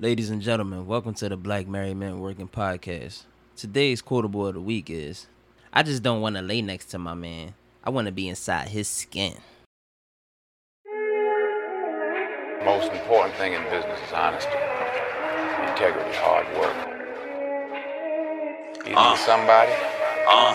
Ladies and gentlemen, welcome to the Black Married Men Working Podcast. Today's quotable of the week is I just don't want to lay next to my man. I want to be inside his skin. Most important thing in business is honesty, integrity, hard work. You need somebody? Uh,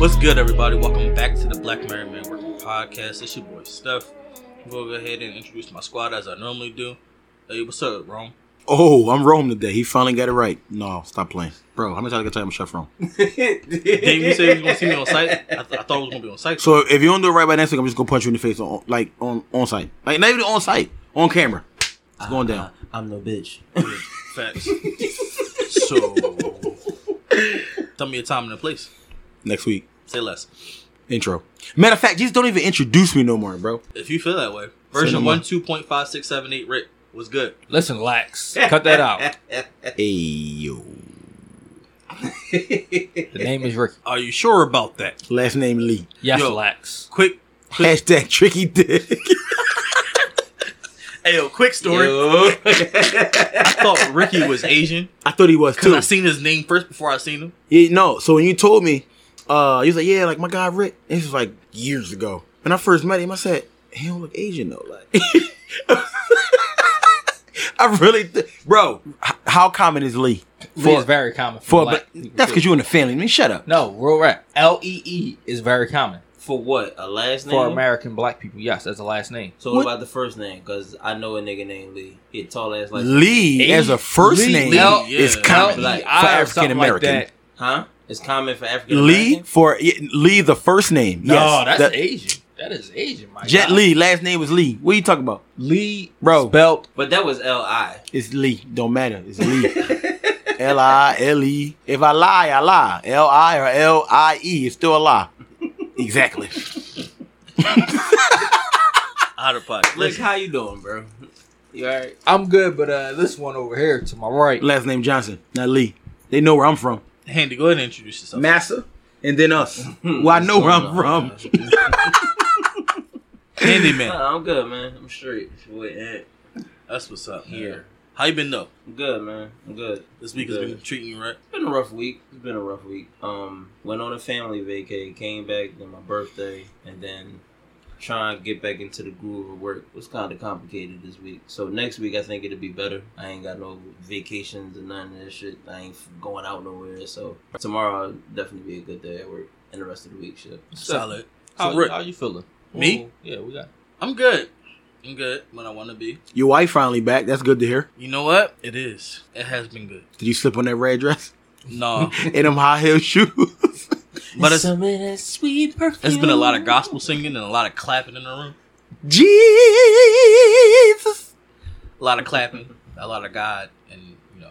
What's good, everybody? Welcome back to the Black Married Man Working Podcast. It's your boy Steph. I'm gonna go ahead and introduce my squad as I normally do. Hey, what's up, Rome? Oh, I'm Rome today. He finally got it right. No, stop playing. Bro, how many times I got to tell you I'm Chef Rome? Didn't you say you was gonna see me on site? I, th- I thought it was gonna be on site. So if you don't do it right by next week, I'm just gonna punch you in the face on like on on site. Like not even on site, on camera. It's going down. Ah, I'm no bitch. Facts. so, tell me a time and a place. Next week. Say less. Intro. Matter of fact, just don't even introduce me no more, bro. If you feel that way. Version more. one two point five six seven eight. Rick was good. Listen, Lax. Cut that out. Hey yo. The name is Ricky. Are you sure about that? Last name Lee. Yes, Yo. Lax. Quick. Hashtag tricky dick. Hey, yo, quick story. I thought Ricky was Asian I thought he was because too. I seen his name first before I seen him. Yeah, no. So when you told me, uh, he was like, yeah, like my guy Rick. This was like years ago. When I first met him, I said, he don't look Asian though. Like, I really, th- bro. h- how common is Lee? Lee is very common. For black but people, that's because you in the family. I mean, shut up. No, real rap. L E E is very common For what? A last name? for American black people. Yes, that's the last name. So what, What? about the first name? Because I know a nigga named Lee. He a tall ass like Lee as a first Lee- name Lee, is yeah. common Like, for L E I or African something like American. that. Huh? It's common for African Lee for Lee the first name. No, yes, that's That- Asian. That is Asian, my Jet guy. Lee. Last name was Lee. What are you talking about? Lee, Bro. spelt But that was L I. It's Lee. Don't matter. It's Lee. L I L E. If I lie, I lie. L I or L I E. It's still a lie. Exactly. Out of pocket. Look, how you doing, bro? You alright? I'm good, but uh, this one over here to my right. Last name Johnson, not Lee. They know where I'm from. Handy, go ahead and introduce yourself. Massa, and then us. well, I know where I'm from. Handy man. Nah, I'm good, man. I'm straight. Wait, That's what's up. man. Here. How you been though? I'm good, man. I'm good. This week has Good. been treating you right. It's been a rough week. It's been a rough week. Um, went on a family vacay, came back then my birthday, and then trying to get back into the groove of work It was kind of complicated this week. So next week I think it'll be better. I ain't got no vacations and none of that shit. I ain't going out nowhere. So tomorrow will definitely be a good day at work, and the rest of the week shit. Solid. How, So, Rick, how you feeling? Me? Oh, yeah, we got. I'm good. I'm good when I want to be. Your wife finally back. That's good to hear. You know what? It is. It has been good. Did you slip on that red dress No, In them high heel shoes? but it's Some of that sweet perfume. it's been a lot of gospel singing and a lot of clapping in the room. Jesus. A lot of clapping, a lot of God, and you know.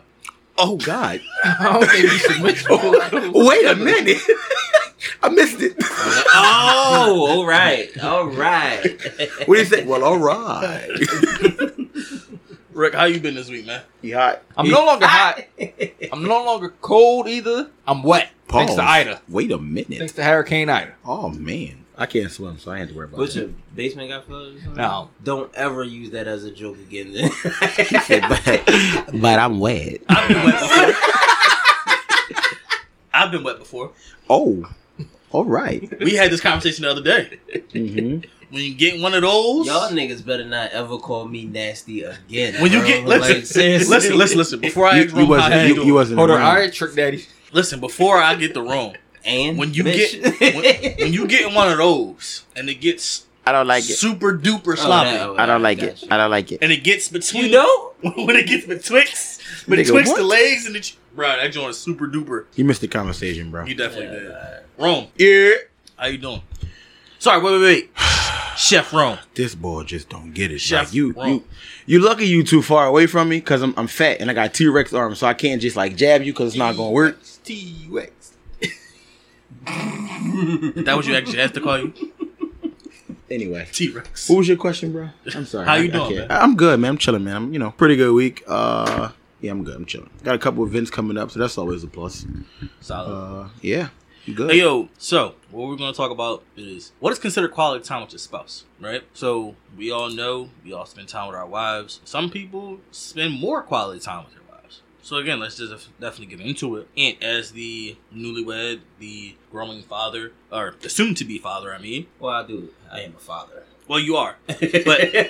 Oh God. I don't think you should mix oh, Wait a minute. I missed it. Oh, all right, all right. What do you say? Well, all right. Rick, how you been this week, man? You hot? I'm no longer hot. I'm no longer cold either. I'm wet. Thanks to Ida. Wait a minute. Thanks to Hurricane Ida. Oh man, I can't swim, so I had to worry about What's that. your basement got flooded? or something? No. Don't ever use that as a joke again. Then. but, but I'm wet. I've been wet before. I've been wet before. Oh, all right. We had this conversation the other day. Mm-hmm. When you get one of those, Y'all niggas better not ever call me nasty again. when you bro. get listen, Like, listen, listen, listen. Before I You, ask you Rome how wasn't. You, you wasn't. Hold on. All right, Trick Daddy. Listen. Before I get the room, and when you bitch. get when, when you get in one of those and it gets I don't like it. super duper Oh, sloppy, that- oh, I don't like it. gotcha. I don't like it. and it gets between You don't? when it gets betwixt betwixt what? the legs and the bro, that joint is super duper. You missed the conversation, bro. You definitely Yeah, did. Rome, Yeah. how you doing? Sorry, wait, wait, wait. Chef Rome. This boy just don't get it. Chef like you, Ron. you, you lucky you too far away from me because I'm, I'm fat and I got T Rex arms, so I can't just like jab you because it's not gonna work. T Rex. That was you actually asked to call you Anyway, T Rex. what was your question, bro? I'm sorry. How I- you I doing, can't- man? I'm good, man. I'm chilling, man. I'm you know pretty good week. Uh, yeah, I'm good. I'm chilling. Got a couple events coming up, so that's always a plus. Solid. Uh, yeah, I'm good. Hey yo, so what we're gonna talk about is what is considered quality time with your spouse, right? So we all know we all spend time with our wives. Some people spend more quality time with their wives. So again, let's just definitely get into it. And as the newlywed, the growing father, or the soon-to-be father, I mean, Well, I do. I am a father. well, you are, but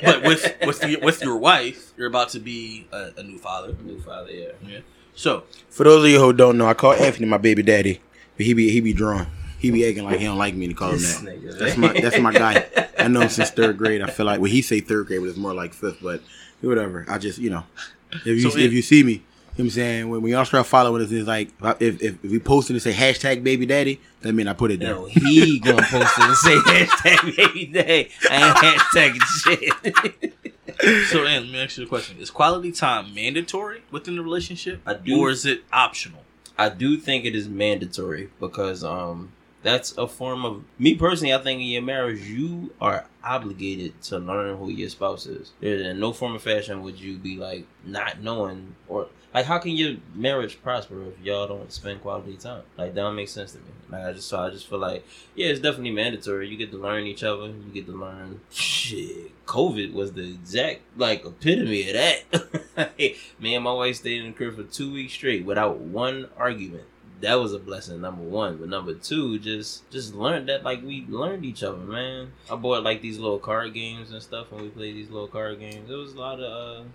but with with the, with your wife, you're about to be a, a new father. new father. Yeah. So For those of you who don't know, I call Anthony my baby daddy, but he be he be drawn. He be acting like he don't like me to call him that. nigga, That's my that's my guy. I know him since third grade. I feel like well he say third grade, but it's more like fifth. But whatever. I just you know if you So if it- you see me, you know what I'm saying when we all start following us, it's like uh, if if, if we post it and say hashtag baby daddy, that mean I put it there. No, he gonna post it and say hashtag baby daddy. I ain't hashtagging shit. so then let me ask you a question: Is quality time mandatory within the relationship, I do. or is it optional? I do think it is mandatory because um that's a form of me personally. I think in your marriage you are obligated to learn who your spouse is. In no form of fashion would you be like not knowing or like how can your marriage prosper if y'all don't spend quality time? Like that don't make sense to me. Like I just so I just feel like yeah, it's definitely mandatory. You get to learn each other. You get to learn shit. COVID was the exact like epitome of that. Me and my wife stayed in the crib for two weeks straight without one argument. That was a blessing, number one. But number two, just just learned that like we learned each other, man. I bought like these little card games and stuff, and we played these little card games. There was a lot of uh,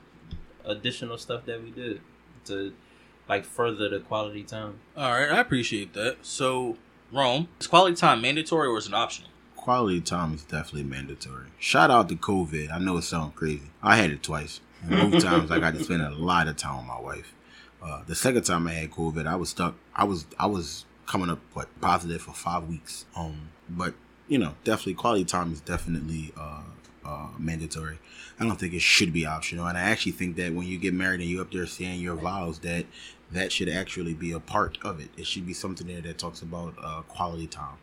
additional stuff that we did to like further the quality time. All right, I appreciate that. So, Rome, is quality time mandatory or is it optional? Quality time is definitely mandatory. Shout out to COVID. I know it sounds crazy. I had it twice. And both times I got to spend a lot of time with my wife. Uh, the second time I had COVID, I was stuck. I was I was coming up what positive for five weeks. Um, but you know, definitely quality time is definitely uh, uh, mandatory. I don't think it should be optional, and I actually think that when you get married and you up there saying your vows, that that should actually be a part of it. It should be something there that talks about uh, quality time.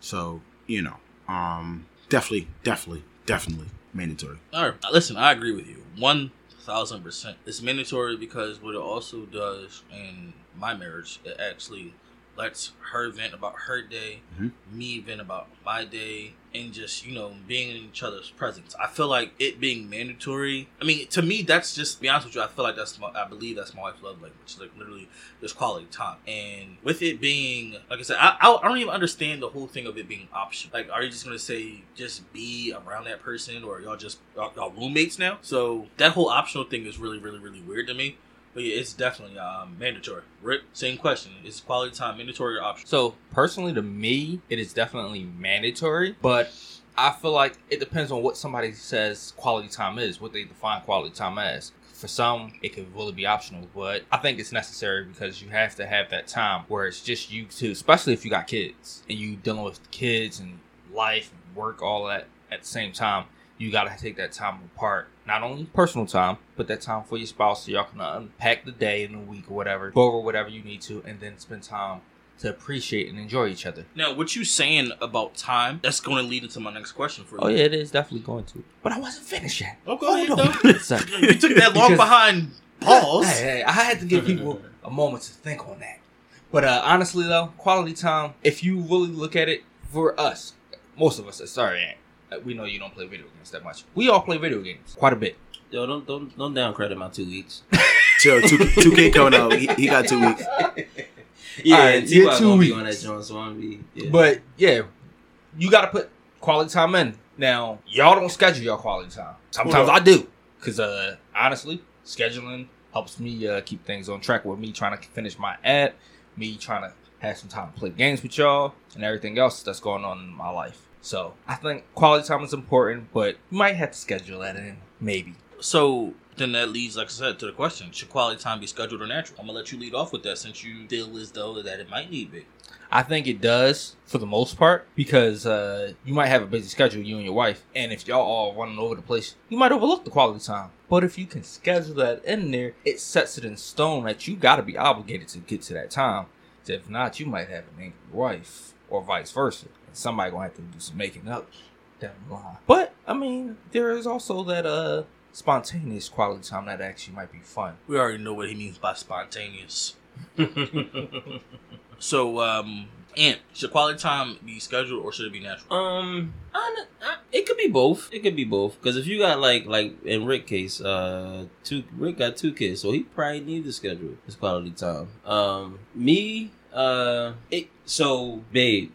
So you know, um, definitely, definitely, definitely mandatory. All right, listen, I agree with you. One thousand percent. It's mandatory because what it also does in my marriage, it actually lets her vent about her day, Mhm. me vent about my day, and just you know being in each other's presence. I feel like it being mandatory. I mean, to me, that's just to be honest with you. I feel like that's my. I believe that's my wife's love language. Like literally, just quality time. And with it being, like I said, I, I I don't even understand the whole thing of it being optional. Like, are you just gonna say just be around that person, or y'all just y'all, y'all roommates now? So that whole optional thing is really, really, really weird to me. But yeah, it's definitely um, mandatory. Rip, same question: Is quality time mandatory or optional? So personally, to me, it is definitely mandatory, but I feel like it depends on what somebody says quality time is, what they define quality time as. For some, it could really be optional, but I think it's necessary because you have to have that time where it's just you two, especially if you got kids and you dealing with kids and life and work, all that at the same time. You gotta take that time apart, not only personal time, but that time for your spouse so y'all can unpack the day and the week or whatever, go over whatever you need to, and then spend time to appreciate and enjoy each other. Now, what you saying about time? That's going to lead into my next question for you. Oh yeah, it is definitely going to. But I wasn't finished yet. Oh, go ahead, Hold though. You took that long Because- behind pause. Hey, hey, I had to give people a moment to think on that. But uh, honestly, though, quality time. If you really look at it, for us, most of us, uh, sorry, we know you don't play video games that much. We all play video games quite a bit. Yo, don't don't don't down credit my two weeks. Chill, two two K coming out. He, he got two weeks. Yeah, Alright, and you're two gonna be weeks. on that joint, so be. Yeah. But yeah, you got to put quality time in. Now, y'all don't schedule your quality time. Sometimes I do, because uh, honestly, scheduling helps me uh, keep things on track with me trying to finish my ad, me trying to have some time to play games with y'all, and everything else that's going on in my life. So I think quality time is important, but you might have to schedule that in, maybe. So then that leads, like I said, to the question: Should quality time be scheduled or natural? I'm gonna let you lead off with that since you feel as though that it might need be. I think it does for the most part because uh, you might have a busy schedule, you and your wife, and if y'all all running over the place, you might overlook the quality time. But if you can schedule that in there, it sets it in stone that you got to be obligated to get to that time. If not, you might have an angry wife, or vice versa. Somebody gonna have to do some making up down the line. But I mean, there is also that uh spontaneous quality time that actually might be fun. We already know what he means by spontaneous. So, um, Ant, should quality time be scheduled or should it be natural? Um, I, I, it could be both. It could be both. Because if you got like like in Rick case, uh, two Rick got two kids, so he probably need to schedule his quality time. Um, me, uh, it so babe,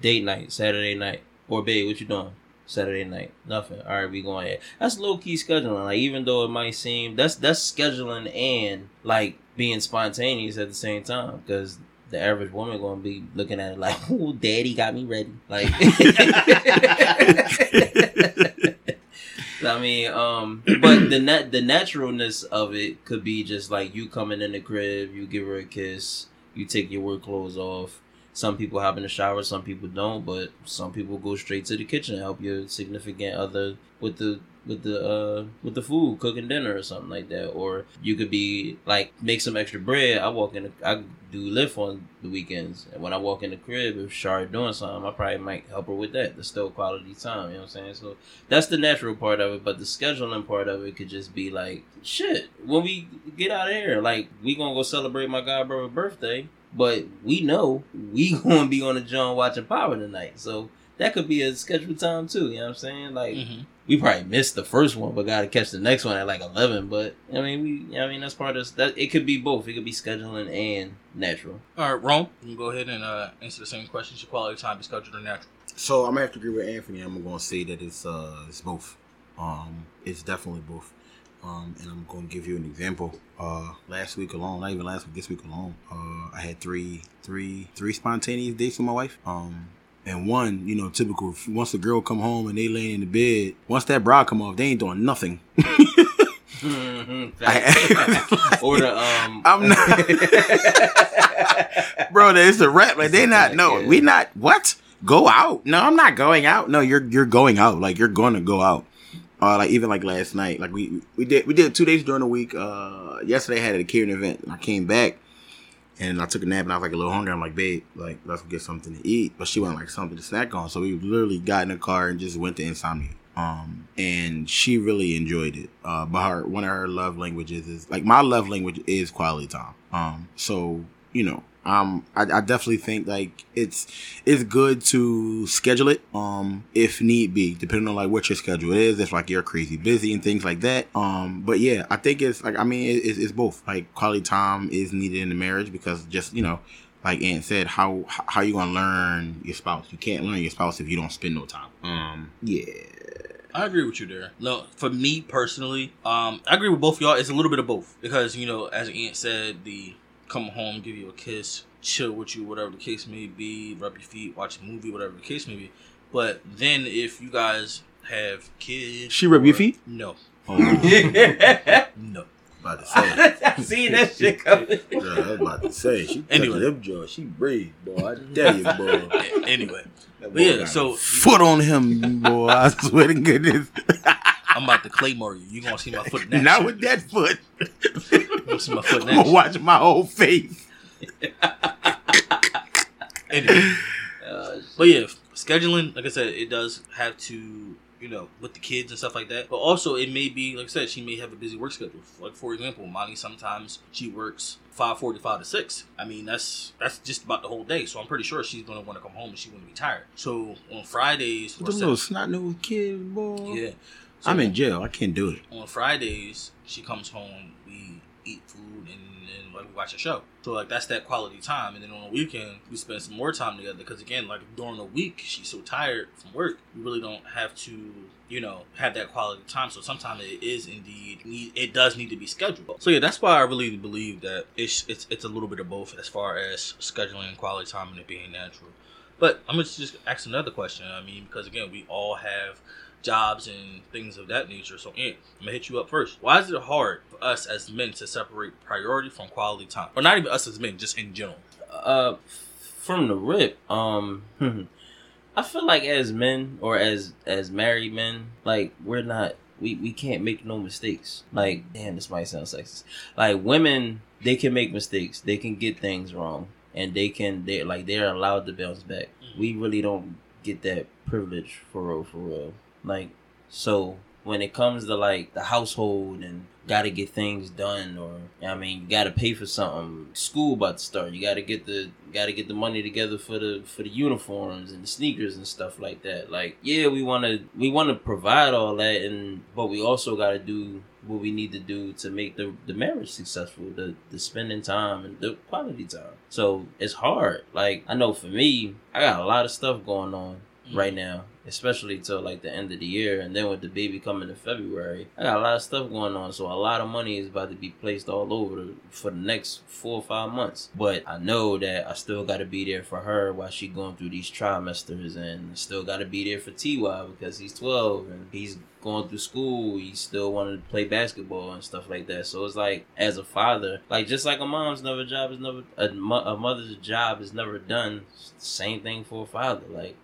date night, Saturday night, or babe, what you doing? Saturday night, nothing. All right, we going ahead. That's low key scheduling. Like even though it might seem that's that's scheduling and like being spontaneous at the same time because the average woman gonna be looking at it like, "Oh, daddy got me ready." Like, I mean, um, but the nat the naturalness of it could be just like you coming in the crib, you give her a kiss, you take your work clothes off. Some people hop in the shower, some people don't, but some people go straight to the kitchen and help your significant other with the with the uh with the food, cooking dinner or something like that. Or you could be like make some extra bread. I walk in, I do lift on the weekends, and when I walk in the crib, if Shari doing something, I probably might help her with that. The still quality time, you know what I'm saying? So that's the natural part of it, but the scheduling part of it could just be like shit. When we get out of here, like we gonna go celebrate my god brother's birthday. But we know we gonna be on the John watching Power tonight, so that could be a scheduled time too. You know what I'm saying? Like Mm-hmm. We probably missed the first one, but gotta catch the next one at like eleven. But I mean, we I mean that's part of that. It could be both. It could be scheduling and natural. All right, Rome, you can go ahead and uh, answer the same question. Should quality time be scheduled or natural? So I'm gonna have to agree with Anthony. I'm gonna say that it's uh it's both. Um, it's definitely both. Um, and I'm gonna give you an example. Uh, last week alone, not even last week, this week alone, uh, I had three, three, three spontaneous dates with my wife. Um, and one, you know, typical. Once the girl come home and they laying in the bed, once that bra come off, they ain't doing nothing. I- or the um. I'm not, bro. It's a rap. Like they not. No, we not. What? Go out? No, I'm not going out. No, you're you're going out. Like you're going to go out. Uh, like even like last night, like we we did we did two days during the week. Uh, yesterday I had a catering event. And I came back and I took a nap and I was like a little hungry. I'm like, babe, like let's get something to eat. But she wanted like something to snack on, so we literally got in the car and just went to Insomnia. Um, and she really enjoyed it. Uh, but her one of her love languages is like my love language is quality time. Um, so you know, um, I, I definitely think like it's it's good to schedule it, um, if need be, depending on like what your schedule is. If like you're crazy busy and things like that. Um, but yeah, I think it's like I mean it, it's, it's both. Like quality time is needed in the marriage because just you know, like Ant said, how how you gonna learn your spouse? You can't learn your spouse if you don't spend no time. Um, yeah. I agree with you there. No, for me personally, um, I agree with both y'all. It's a little bit of both because you know, as Ant said, the come home, give you a kiss, chill with you, whatever the case may be, rub your feet, watch a movie, whatever the case may be. But then if you guys have kids, She rub your feet? No, Oh, no. about to say. I seen that shit coming. Yeah, I was about to say. She Anyway. anyway. them jaws. She brave, boy. I tell you, boy. Anyway, That yeah, so- foot on him, boy. I swear to goodness. I'm about to claymore you. You gonna see my foot that? Not with that foot. You gonna see my foot gonna watch my whole face. Anyway. Uh, But yeah, scheduling, like I said, it does have to, you know, with the kids and stuff like that. But also, it may be, like I said, she may have a busy work schedule. Like for example, Monty sometimes she works five forty-five to six. I mean, that's that's just about the whole day. So I'm pretty sure she's gonna want to come home and she wouldn't be tired. So on Fridays, or Them Sat- little snot nosed kid, boy. yeah, so I'm in jail. I can't do it. on Fridays, she comes home, we eat food, and then like, we watch a show. So like that's that quality time. And then on the weekend, we spend some more time together. Because again, like during the week, she's so tired from work, we really don't have to, you know, have that quality time. So sometimes it is indeed need, it does need to be scheduled. So yeah, that's why I really believe that it's it's it's a little bit of both as far as scheduling and quality time and it being natural. But I'm gonna just ask another question. I mean, because again, we all have jobs and things of that nature. So, Ant, I'm gonna hit you up first. Why is it hard for us as men to separate priority from quality time, or not even us as men, just in general? uh from the rip um i feel like as men or as as married men like we're not we we can't make no mistakes. Like damn this might sound sexist. Like women they can make mistakes. They can get things wrong. And they can they like they're allowed to bounce back. We really don't get that privilege for real for real like so when it comes to like the household and gotta get things done or I mean you gotta pay for something. School about to start. You gotta get the gotta get the money together for the for the uniforms and the sneakers and stuff like that. Like yeah, we wanna we wanna provide all that and but we also gotta do what we need to do to make the, the marriage successful, the the spending time and the quality time. So it's hard. Like I know for me, I got a lot of stuff going on right mm-hmm. now, especially till like the end of the year, and then with the baby coming in February, I got a lot of stuff going on. So a lot of money is about to be placed all over the, for the next four or five months. But I know that I still got to be there for her while she going through these trimesters, and I still got to be there for Ty because he's twelve and he's going through school. He still wanted to play basketball and stuff like that. So it's like as a father, like just like a mom's never job is never a, mo- a mother's job is never done. Same thing for a father. Like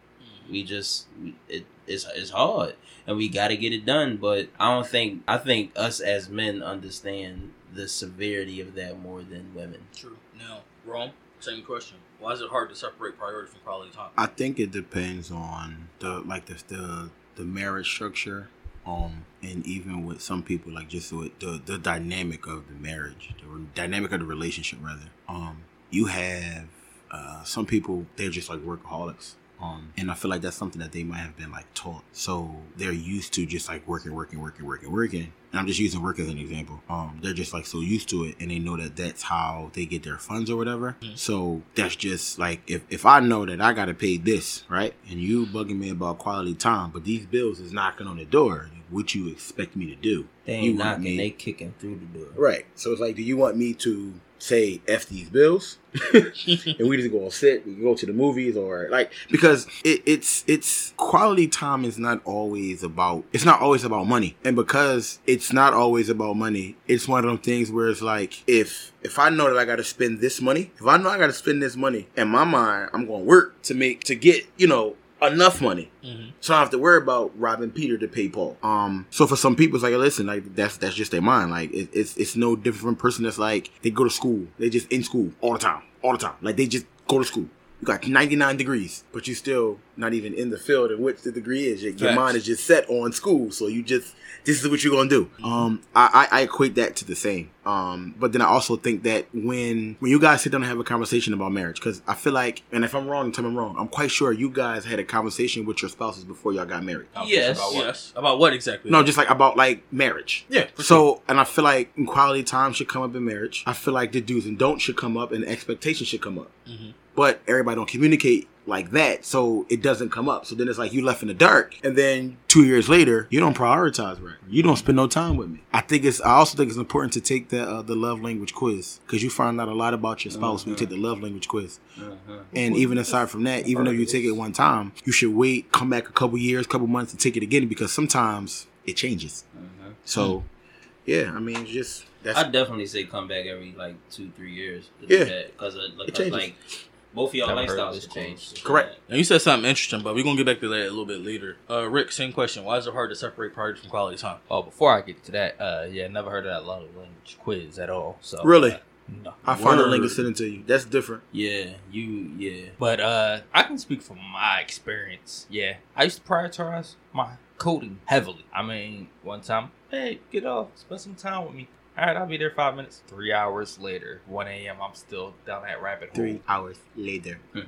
we just it, it's it's hard and we got to get it done but i don't think i think us as men understand the severity of that more than women True. Now, Rome, same question. Why is it hard to separate priority from quality time? I think it depends on the like the the, the marriage structure, um, and even with some people like just with the the dynamic of the marriage, the re- dynamic of the relationship rather. Um, you have uh, some people they're just like workaholics. Um, and I feel like that's something that they might have been like taught. So they're used to just like working, working, working, working, working. And I'm just using work as an example. Um, they're just like so used to it, and they know that that's how they get their funds or whatever. So that's just like if if I know that I gotta pay this right, and you bugging me about quality time, but these bills is knocking on the door. What you expect me to do? they ain't want knocking me- they kicking through the door Right. So it's like, do you want me to say f these bills, and we just go and sit, we go to the movies, or like because it, it's it's quality time is not always about it's not always about money, and because it's not always about money, it's one of them things where it's like if if I know that I got to spend this money, if I know I got to spend this money, in my mind, I'm going to work to make to get you know enough money. Mhm. So I don't have to worry about robbing Peter to pay Paul. Um, so for some people, it's like, listen, like that's that's just their mind. Like it, it's it's no different person that's like they go to school, they just in school all the time, all the time. Like they just go to school. You got 99 degrees, but you're still not even in the field in which the degree is. Your, your mind is just set on school, so you just this is what you're gonna do. Um, I, I I equate that to the same. Um, but then I also think that when when you guys sit down and have a conversation about marriage, because I feel like, and if I'm wrong, tell me I'm wrong. I'm quite sure you guys had a conversation with your spouses before y'all got married. yes About what? Yes. About what exactly? No, just like about like marriage. Yeah, for So, and I feel like quality time should come up in marriage. I feel like the do's and don'ts should come up, and expectations should come up. Mhm. But everybody don't communicate like that, so it doesn't come up. So then it's like you left in the dark, and then two years later, you don't prioritize right. You don't spend no time with me. I think it's. I also think it's important to take the uh, the love language quiz because you find out a lot about your spouse when you uh-huh. take the love language quiz. Uh-huh. And even aside from that, even though you take it one time, you should wait, come back a couple years, couple months to take it again because sometimes it changes. Uh-huh. So, yeah, I mean, it's just that's i definitely say come back every like two three years Yeah. because uh, like, It changes. like both of y'all Never lifestyles of this changed Correct. Now you said something interesting, but we're gonna get back to that a little bit later. Uh, Rick, same question. Why is it hard to separate priority from quality time? Oh, before I get to that, uh, yeah, never heard of that love language quiz at all. So Really? uh, no. I found a Word. link and send it to you. That's different. yeah you yeah But uh, I can speak from my experience. Yeah, I used to prioritize my coding heavily. I mean, one time, hey, get off, spend some time with me. All right, I'll be there five minutes. Three hours later, 1 a.m., I'm still down that rabbit hole. Three hours later.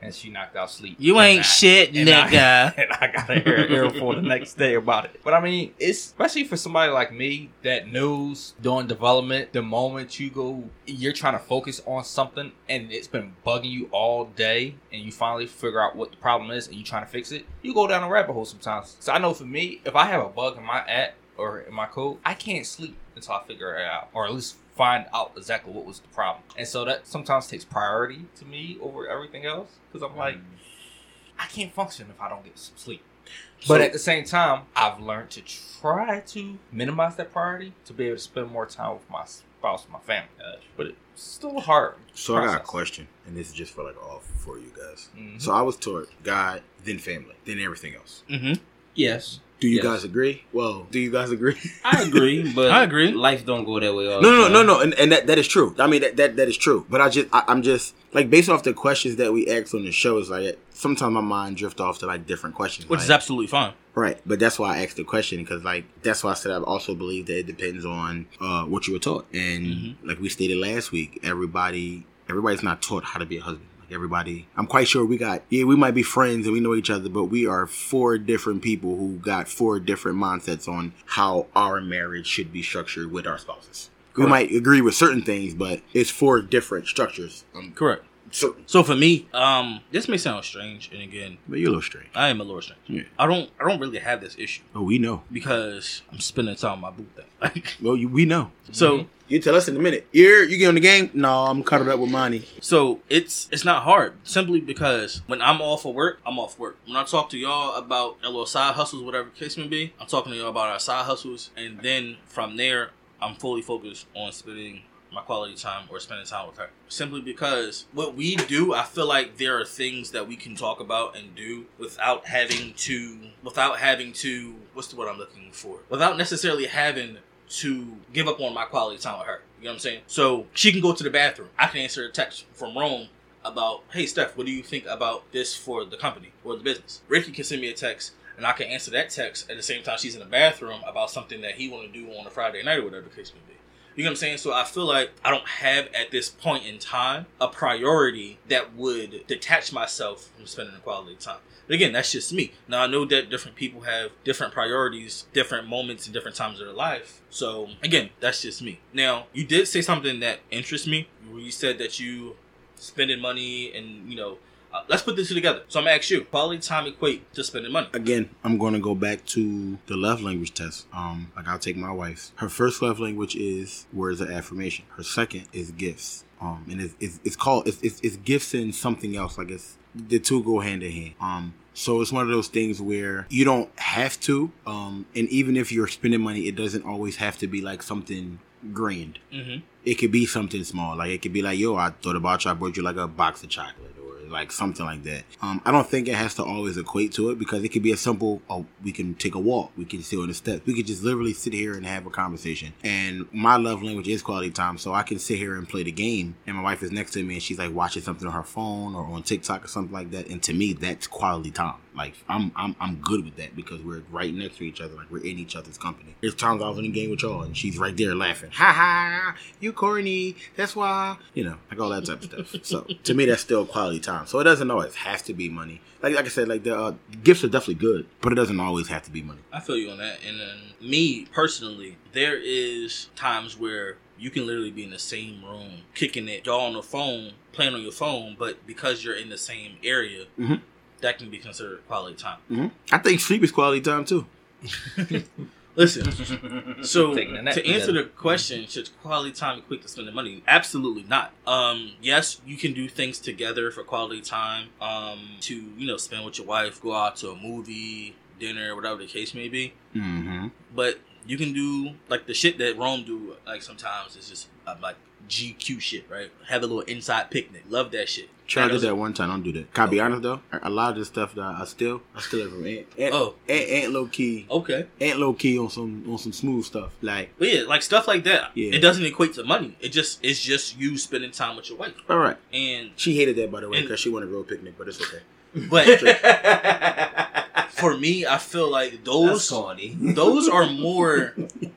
And she knocked out sleep. You And ain't I- shit, and I- nigga. and I got to hear a hair earful the next day about it. But I mean, it's especially for somebody like me that knows during development, the moment you go, you're trying to focus on something and it's been bugging you all day, and you finally figure out what the problem is and you're trying to fix it, you go down a rabbit hole sometimes. So I know for me, if I have a bug in my app or in my code, I can't sleep until I figure it out, or at least find out exactly what was the problem. And so that sometimes takes priority to me over everything else because I'm like. I can't function if I don't get some sleep. But So- at the same time, I've learned to try to minimize that priority to be able to spend more time with my spouse, my family. But it's still hard. So I got a question, and this is just for like all for you guys. Mhm. So I was taught God, then family, then everything else. Mm-hmm. Yes, Do you Yes. guys agree? Well, do you guys agree? I agree, but I agree. Life don't go that way all no, no, time. no, no, and, and that, that is true. I mean, that, that that is true. But I just, I, I'm just like based off the questions that we asked on the show. Is like sometimes my mind drift off to like different questions, Which like, is absolutely fine. right. But that's why I asked the question because like that's why I said I also believe that it depends on uh, what you were taught, and Mm-hmm. like we stated last week, everybody, everybody's not taught how to be a husband. Everybody, I'm quite sure we got yeah, we might be friends and we know each other, but we are four different people who got four different mindsets on how our marriage should be structured with our spouses. We might agree with certain things, but it's four different structures. Um, Correct. Certain, So for me, um, this may sound strange, and again, but you're a little strange. I am a little strange. Yeah. I don't, I don't really have this issue Oh, we know. because I'm spending time on my boo thing. Like, Well, you, we know. so, You tell us in a minute. You're you get on the game? No, I'm cuddled up with Monty. so it's it's not hard simply because when I'm off of work, I'm off work. When I talk to y'all about our little side hustles, whatever the case may be, I'm talking to y'all about our side hustles, and then from there, I'm fully focused on spending my quality time or spending time with her. Simply because what we do, I feel like there are things that we can talk about and do without having to, without having to, what's the word I'm looking for? Without necessarily having to give up on my quality time with her. You know what I'm saying? So she can go to the bathroom. I can answer a text from Rome about, hey Steph, what do you think about this for the company or the business? Ricky can send me a text and I can answer that text at the same time she's in the bathroom about something that he want to do on a Friday night or whatever the case may be. You know what I'm saying? So I feel like I don't have at this point in time a priority that would detach myself from spending the quality time. But again, that's just me. Now I know that different people have different priorities, different moments and different times of their life. So again, that's just me. Now you did say something that interests me. You said that you spending money and you know, uh, let's put this together. So I'm gonna ask you: quality time equate to spending money? Again, I'm going to go back to the love language test. Um, like I'll take my wife's. Her first love language is words of affirmation. Her second is gifts. Um, and it's, it's, it's called it's, it's it's gifts and something else. Like it's the two go hand in hand. Um, so it's one of those things where you don't have to. Um, and even if you're spending money, it doesn't always have to be like something grand. Mm-hmm. it could be something small. Like it could be like, yo, I thought about you. I brought you like a box of chocolate like something like that. Um, I don't think it has to always equate to it because it could be a simple. Oh, we can take a walk. We can sit on the steps. We could just literally sit here and have a conversation. And my love language is quality time, so I can sit here and play the game. And my wife is next to me and she's like watching something on her phone or on TikTok or something like that. And to me, that's quality time. Like I'm I'm I'm good with that because we're right next to each other. Like we're in each other's company. There's times I was in the game with y'all and she's right there laughing. Ha ha! You corny. That's why. You know, like all that type of stuff. So to me, that's still quality time. So it doesn't always have to be money. Like like I said, like the uh, gifts are definitely good, but it doesn't always have to be money. I feel you on that. And then me personally, there is times where you can literally be in the same room, kicking it, y'all on the phone, playing on your phone, but because you're in the same area, Mhm. That can be considered quality time. hmm I think sleep is quality time too. Listen, so Taking a nap to answer the question, should quality time equate to spending money? Absolutely not. Um, yes, you can do things together for quality time. Um, to you know, spend with your wife, go out to a movie, dinner, whatever the case may be. Mm-hmm. But you can do like the shit that Rome do. Like sometimes it's just uh, like GQ shit, right? Have a little inside picnic. Love that shit. Try to That do that one time. Don't do that. Can I be honest though? A lot of this stuff that I still, I still it from Ant. Ant, Oh. Ant, Ant low key, Okay, Ant low key on some on some smooth stuff. Like, but yeah, like stuff like that. Yeah. It doesn't equate to money. It just it's just you spending time with your wife. all right. And She hated that by the way because she wanted a real picnic, but it's okay. But for me, I feel like those those are more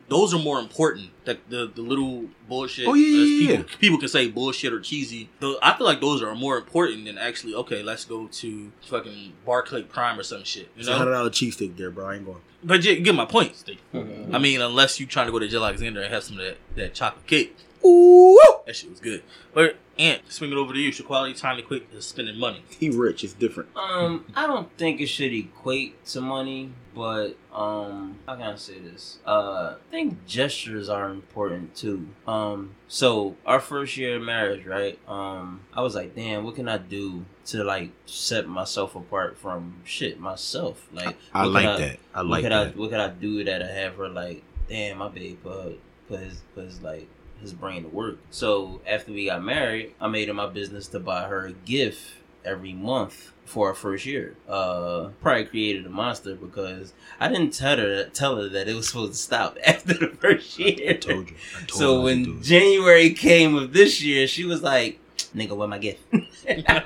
those are more important. Like the the little bullshit. Oh, yeah, yeah, people, yeah. people can say bullshit or cheesy. Though I feel like those are more important than actually. Okay, let's go to fucking Barclay Prime or some shit. You It's a know. hundred dollar cheesesteak there, bro. I ain't going. But you, you get my point. Steve. Mm-hmm. I mean, unless you trying to go to Jill Alexander and have some of that, that chocolate cake. Ooh, That shit was good. But Ant, swing it over to you. Should quality time equate to spending money? he rich. It's different. Um, I don't think it should equate to money, but um, how can I say this? Uh, I think gestures are important too. Um, so our first year of marriage, right? Um, I was like, damn, what can I do to like set myself apart from shit myself? Like, I what like can that. I what like could that. I what could I do that I have her like, damn, my babe put put his put his like his brain to work. So after we got married, I made it my business to buy her a gift every month for our first year. Uh, probably created a monster because I didn't tell her tell her that it was supposed to stop after the first year. I told you. I told So when. January came of this year, she was like, "Nigga, what my gift?" Like, I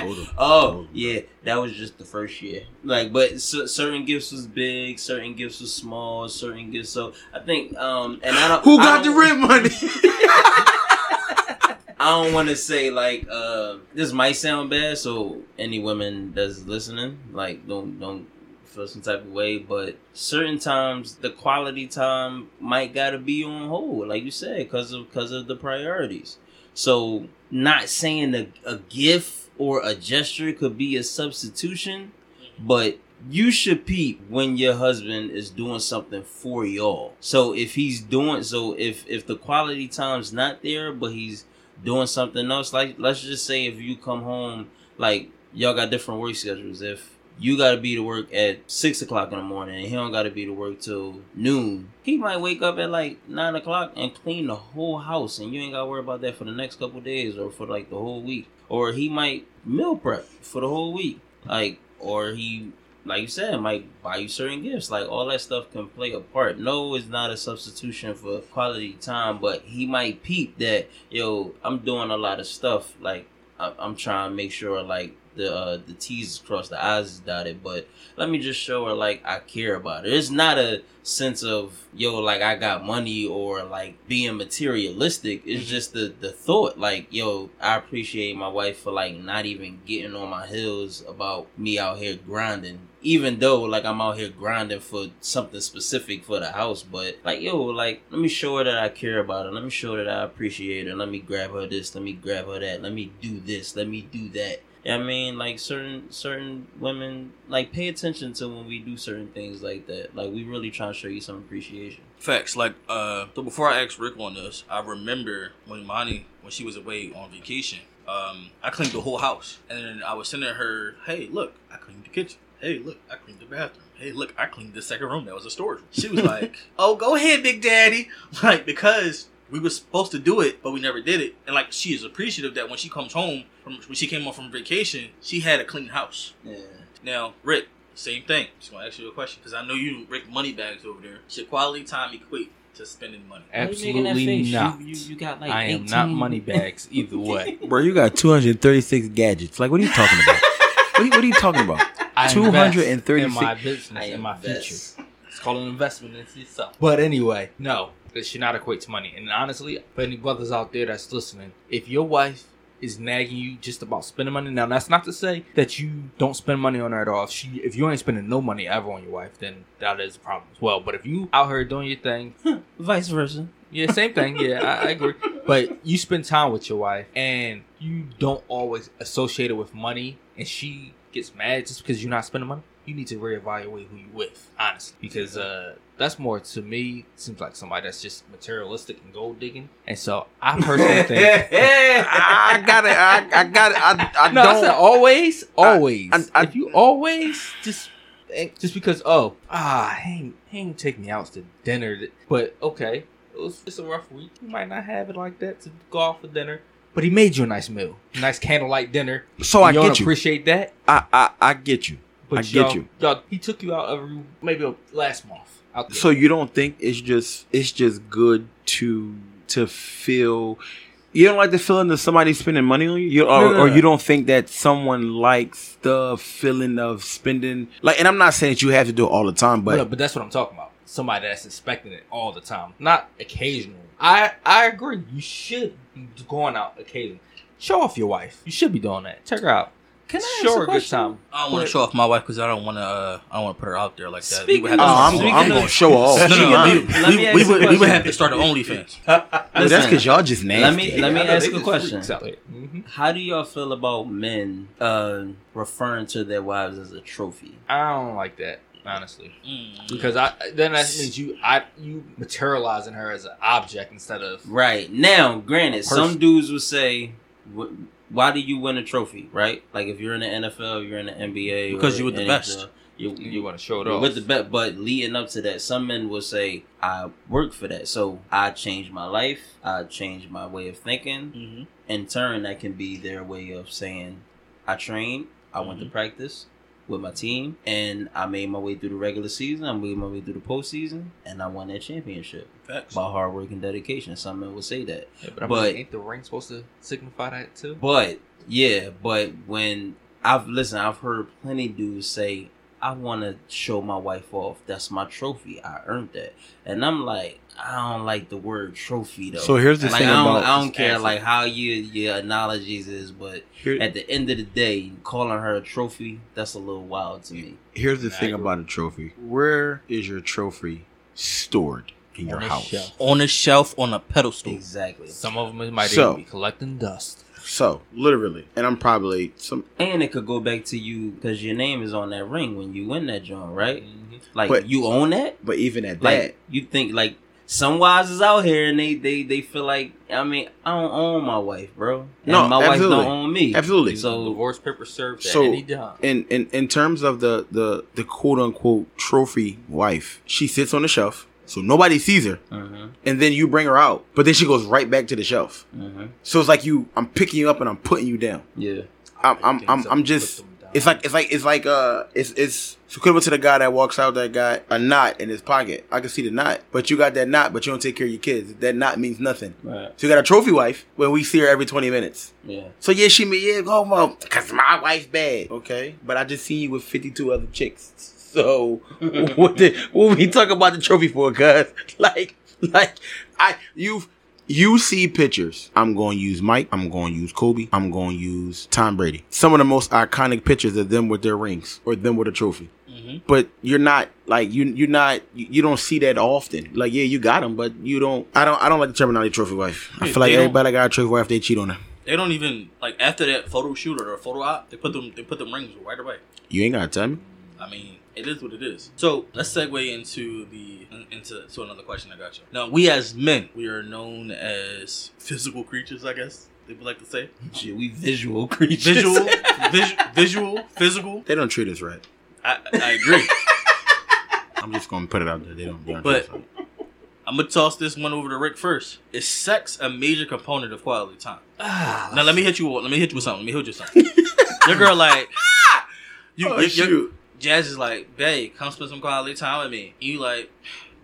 told him. I Oh yeah, that was just the first year. Like, but c- certain gifts was big, certain gifts was small, certain gifts. So I think, um, and I don't. Who got the don't- rent money? I don't want to say like uh, this might sound bad. So any women that's listening, like, don't don't feel some type of way. But certain times, the quality time might gotta be on hold, like you said, because of because of the priorities. So not saying a, a gift or a gesture could be a substitution, but you should peep when your husband is doing something for y'all. So if he's doing so if if the quality time's not there, but he's doing something else, like let's just say if you come home like y'all got different work schedules. If you gotta be to work at six o'clock in the morning and he don't gotta be to work till noon. He might wake up at like nine o'clock and clean the whole house and you ain't gotta worry about that for the next couple days or for like the whole week. Or he might meal prep for the whole week. Like or he like you said, might buy you certain gifts. Like all that stuff can play a part. No, it's not a substitution for quality time, but he might peep that yo, I'm doing a lot of stuff. Like I'm trying to make sure like the uh, the T's is crossed, the I's is dotted. But let me just show her like I care about her. It's not a sense of yo like I got money or like being materialistic. It's just the the thought like yo I appreciate my wife for like not even getting on my heels about me out here grinding. Even though like I'm out here grinding for something specific for the house, but like yo, like let me show her that I care about her. Let me show her that I appreciate her. Let me grab her this. Let me grab her that. Let me do this. Let me do that. You know what I mean, like certain certain women like pay attention to when we do certain things like that. Like we really try to show you some appreciation. Facts. Like, uh, so before I asked Rick on this, I remember when Monty, when she was away on vacation, um, I cleaned the whole house. And then I was sending her, hey, look, I cleaned the kitchen. Hey, look, I cleaned the bathroom. Hey, look, I cleaned the second room that was a storage room. She was like, oh, go ahead, Big Daddy. Like, because we were supposed to do it, but we never did it. And like, she is appreciative that when she comes home, from when she came home from vacation, she had a clean house. Yeah. Now, Rick, same thing. Just want to ask you a question because I know you, Rick, money bags over there. Should quality time equate to spending money? Absolutely not. You, you, you got like I am not 18 money bags either way. Bro, you got 236 gadgets. Like, what are you talking about? what, are you, what are you talking about? I 236 in my business in my future. It's called an investment in itself. But anyway, no, it should not equate to money. And honestly, for any brothers out there that's listening, if your wife is nagging you just about spending money, now that's not to say that you don't spend money on her at all. If she, if you ain't spending no money ever on your wife, then that is a problem as well. But if you out here doing your thing, Vice versa. yeah, same thing. Yeah, I, I agree. But you spend time with your wife, and you don't always associate it with money, and she gets mad just because you're not spending money. You need to reevaluate who you with, honestly, because uh, that's more to me seems like somebody that's just materialistic and gold digging. And so I personally think. I got it. I, I got it. I, I No, don't. said always, always. I- I- if you always just just because oh ah he ain't, take me out to dinner, but okay, it was it's a rough week. You might not have it like that to go out for dinner, but he made you a nice meal, nice candlelight dinner. so I get you. appreciate that, I, I, I get you. But I get you. Y'all, he took you out every maybe last month. Out there. So you don't think it's just it's just good to to feel you don't like the feeling of somebody spending money on you, you or, No, no, or you don't think that someone likes the feeling of spending like and I'm not saying that you have to do it all the time, but, but but that's what I'm talking about. Somebody that's expecting it all the time, not occasionally. I I agree. You should be going out occasionally. Show off your wife. You should be doing that. Check her out. Can I ask a a good question? time. I don't want to show off my wife because I don't want to. Uh, I don't want to put her out there like that. Speaking we would Oh, to- I'm, I'm gonna show off. no, no, no. Nah. We, we, we would, we would have to start an OnlyFans. But that's because y'all just nasty. Let me let me Yeah, ask a question. freaks out here. Mhm. How do y'all feel about men uh, referring to their wives as a trophy? I don't like that honestly Mm. because I then that means you I you materializing her as an object instead of Right now, granted, some dudes would say, "Wh- "Why do you win a trophy?" Right? Like if you're in the NFL, you're in the NBA, Because you were the NHL, best. You, you, you, want to show it you're off. with the best. But leading up to that, some men will say, "I work for that, so I changed my life. I changed my way of thinking." Mhm. In turn, that can be their way of saying, "I trained. I went to Mhm. practice." With my team, and I made my way through the regular season. I made my way through the postseason, and I won that championship Facts. by hard work and dedication. Some men would say that, Yeah, but, I but- ain't the ring supposed to signify that too? but yeah, but when I've listened, I've heard plenty dudes say, "I want to show my wife off. That's my trophy. I earned that," and I'm like, I don't like the word trophy though. So here's the like, thing I don't, about I don't care athlete. like how your your analogies is, but Here- at the end of the day, calling her a trophy, that's a little wild to me. here's the I thing agree. about a trophy. Where is your trophy stored in your On a house? shelf. on a shelf on a pedestal. Exactly. Some of them might So- even be collecting dust. So literally, and I'm probably some. And it could go back to you because your name is on that ring when you win that joint, right? Mhm. Like But- you own that. But even at Like that, you think like some wives is out here and they they they feel like I mean I don't own my wife, bro. And No, my absolutely. wife don't own me. absolutely. So divorce paper served So- at any time. in, in in terms of the the the quote unquote trophy wife, she sits on the shelf, so nobody sees her, Mhm, and then you bring her out, but then she goes right back to the shelf. mhm. So it's like you, I'm picking you up and I'm putting you down. yeah. I'm I'm I'm, I'm just. Put them down. It's like it's like it's like uh it's it's it's equivalent to the guy that walks out that got a knot in his pocket. I can see the knot, but you got that knot, but you don't take care of your kids. That knot means nothing. Right. So you got a trophy wife when we see her every twenty minutes. Yeah. So yeah, she me yeah, go well, cause my wife's bad. Okay, but I just see you with fifty two other chicks. So what the what we talk about the trophy for? Cause like like I you've you see pictures. I'm going to use Mike. I'm going to use Kobe. I'm going to use Tom Brady. Some of the most iconic pictures of them with their rings or them with a trophy. Mhm. But you're not like you. You're not. You, don't see that often. Like yeah, you got them, but you don't. I don't. I don't like the terminology trophy wife. I feel like everybody got a trophy wife. They cheat on her. They don't even like after that photo shoot or photo op. They put them. They put them rings right away. You ain't gotta tell me. I mean, it is what it is. So let's segue into the into to another question I got you. Now, we as men, we are known as physical creatures, I guess they would like to say. Shit, we visual creatures. Visual, vis- visual, physical. They don't treat us right. I, I agree. I'm just gonna put it out there. They don't. They don't But- treat us right. I'm gonna toss this one over to Rick first. Is sex a major component of quality time? Ah, Now let me hit you. Let me hit you with something. Let me hit you with something. Your girl like you. Oh, your- your- shoot. Jazz is like, babe, come spend some quality time with me. You like,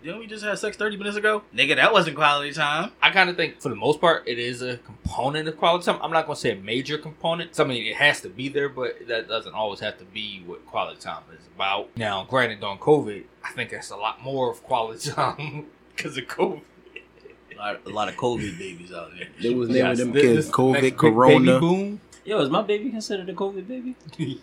didn't we just have sex 30 minutes ago? Nigga, that wasn't quality time. I kind of think, for the most part, it is a component of quality time. I'm not going to say a major component. I mean, it has to be there, but that doesn't always have to be what quality time is about. Now, granted, on COVID, I think that's a lot more of quality time because of COVID. A lot, a lot of COVID babies out there. They was Yes, naming them this- kids COVID, Corona. baby boom. Yo, is my baby considered a COVID baby?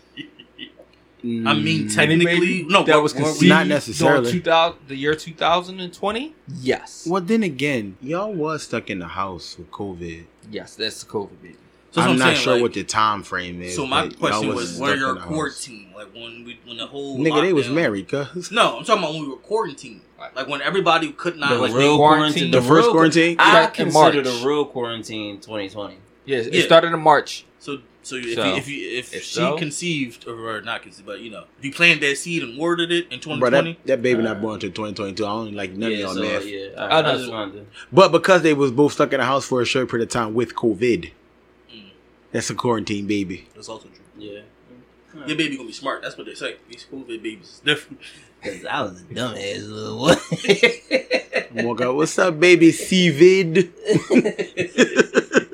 I mean, Mm, technically, no, that was we're- we're- conceived Not necessarily. 2000, the year 2020. Yes, Well, then again, y'all was stuck in the house with COVID. yes, that's the COVID baby. So that's I'm what not saying, sure like- what the time frame is. So my question was, stuck where in your the house. quarantine? Like when we, when the whole Nigga, they was married, cuz. No, I'm talking about when we were quarantined. Like when everybody could not The like real quarantine- quarantine. The first real- quarantine? I Back in consider March. the real quarantine 2020. Yes, it Yeah. started in March. So, so if So, you, if you, if, if she so- conceived or, or not conceived, but you know, if you planted that seed and worded it in 2020, that, that baby not born until 2022. I don't like none yeah, of y'all so, math. yeah. I I, know. I just wanted to. But because they was both stuck in the house for a short period of time with COVID, Mm. that's a quarantine baby. that's also true. Yeah. Your baby gonna be smart. That's what they say. These COVID babies is different. Cause I was a dumbass little boy. Walk out, what's up, baby?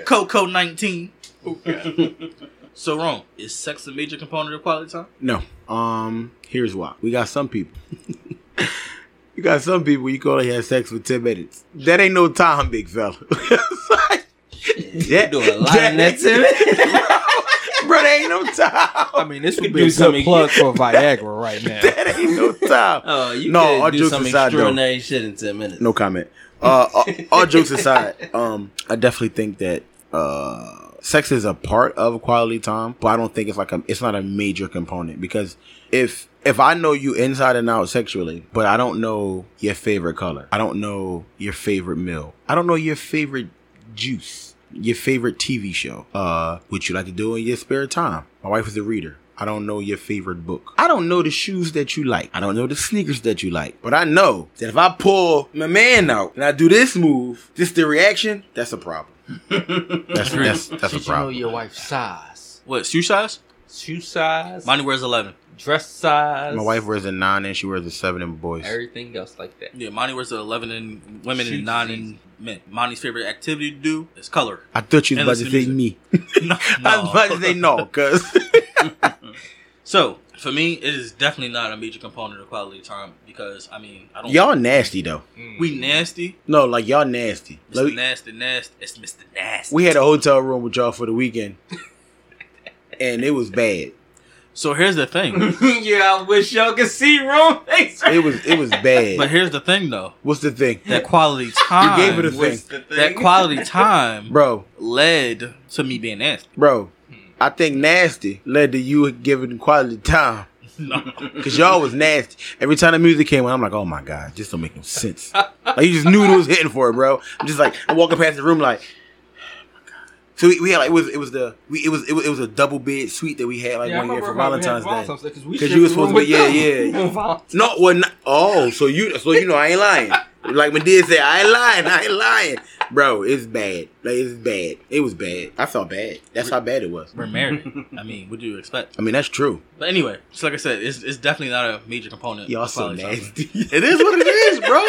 CVID. Coco 19. so wrong. Is sex a major component of quality time? No. Um, here's why. We got some people. you got some people you can only have sex for 10 minutes. That ain't no time, big fella. It's like- you doing a lot in that, Timmy. bro, there ain't no time. I mean, this would be do a something- good plug for Viagra right now. that ain't no time. Oh, you No, could all do jokes some aside, though. shit in ten minutes. No comment. Uh, all, all jokes aside, um, I definitely think that uh, sex is a part of quality time, but I don't think it's like a, it's not a major component because if if I know you inside and out sexually, but I don't know your favorite color, I don't know your favorite meal, I don't know your favorite juice, your favorite TV show, uh, what you like to do in your spare time. My wife is a reader. I don't know your favorite book. I don't know the shoes that you like. I don't know the sneakers that you like. But I know that if I pull my man out and I do this move, just the reaction, that's a problem. That's that's that's a Should you know your wife's size? What shoe size? Shoe size, Money wears eleven. dress size. My wife wears a nine and she wears a seven in boys. everything else like that. Yeah, Monty wears the eleven in women Shoes and nine in men. Monty's favorite activity to do is color. I thought you was And about to say to me. no, I was about to say no, cause So for me, it is definitely not a major component of quality time because I mean I don't. y'all nasty though. Mm. we nasty. No, like y'all nasty. Mr. Like, nasty, nasty. It's Mr. Nasty. we had a hotel room with y'all for the weekend, and it was bad. so here's the thing. yeah, I wish y'all could see room. It was it was bad. but here's the thing though. What's the thing, That quality time. You gave it a thing. That quality time bro? led to me being nasty. Bro, I think nasty led to you giving quality time. No. Cause y'all was nasty. Every time the music came on, I'm like, oh my god, this don't make no sense. like you just knew it was hitting for it, bro. I'm just like, I'm walking past the room like, oh. So we, we had like it was it was the we it was it was, it was a double bed suite that we had like one year for Valentine's Day. Because you was supposed to be yeah yeah. No, well, not, oh, so you so you know I ain't lying. Like when did say I ain't lying, I ain't lying, bro. It's bad. Like it's bad. It was bad. I felt bad. That's how bad it was. We're married. I mean, what do you expect? I mean that's true. But anyway, so like I said, it's, it's definitely not a major component. Y'all so nasty. It is what it is, bro.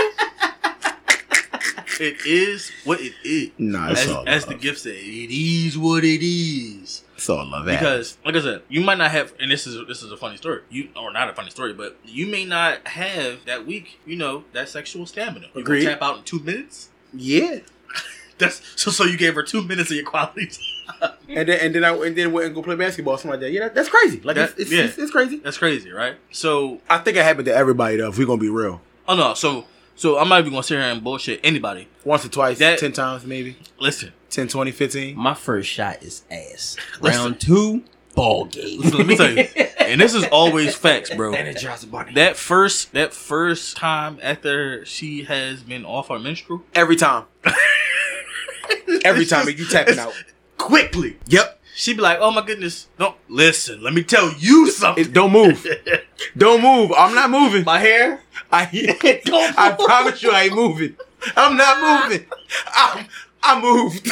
it is what it is. Nah, As, all as the gift said, it is what it is. It's all love. That Because, like I said, you might not have, and this is this is a funny story. You or not a funny story, but you may not have that week. You know that sexual stamina. You Agreed. tap out in two minutes. yeah. That's so. So you gave her two minutes of your quality. time. And then and then I and then went and go play basketball, something like that. Yeah, that, that's crazy. Like That- it's, it's, yeah. it's, it's crazy. That's crazy, right? So, I think it happened to everybody though. If we're gonna be real, oh no, so so I'm not even gonna sit here and bullshit anybody. once or twice, That- ten times maybe, Listen, 10, 20, 15. My first shot is ass. Listen. Round two, ball game. listen, let me tell you, and this is always facts, bro. Energizer bunny. That first that first time after she has been off her menstrual, Every time, every time just- you tapping it's out. quickly. Yep. She'd be like, "Oh my goodness, don't listen. Let me tell you something." It, don't move. don't move. I'm not moving. my hair. I, Don't I promise you, I ain't moving. I'm not moving. I, I moved.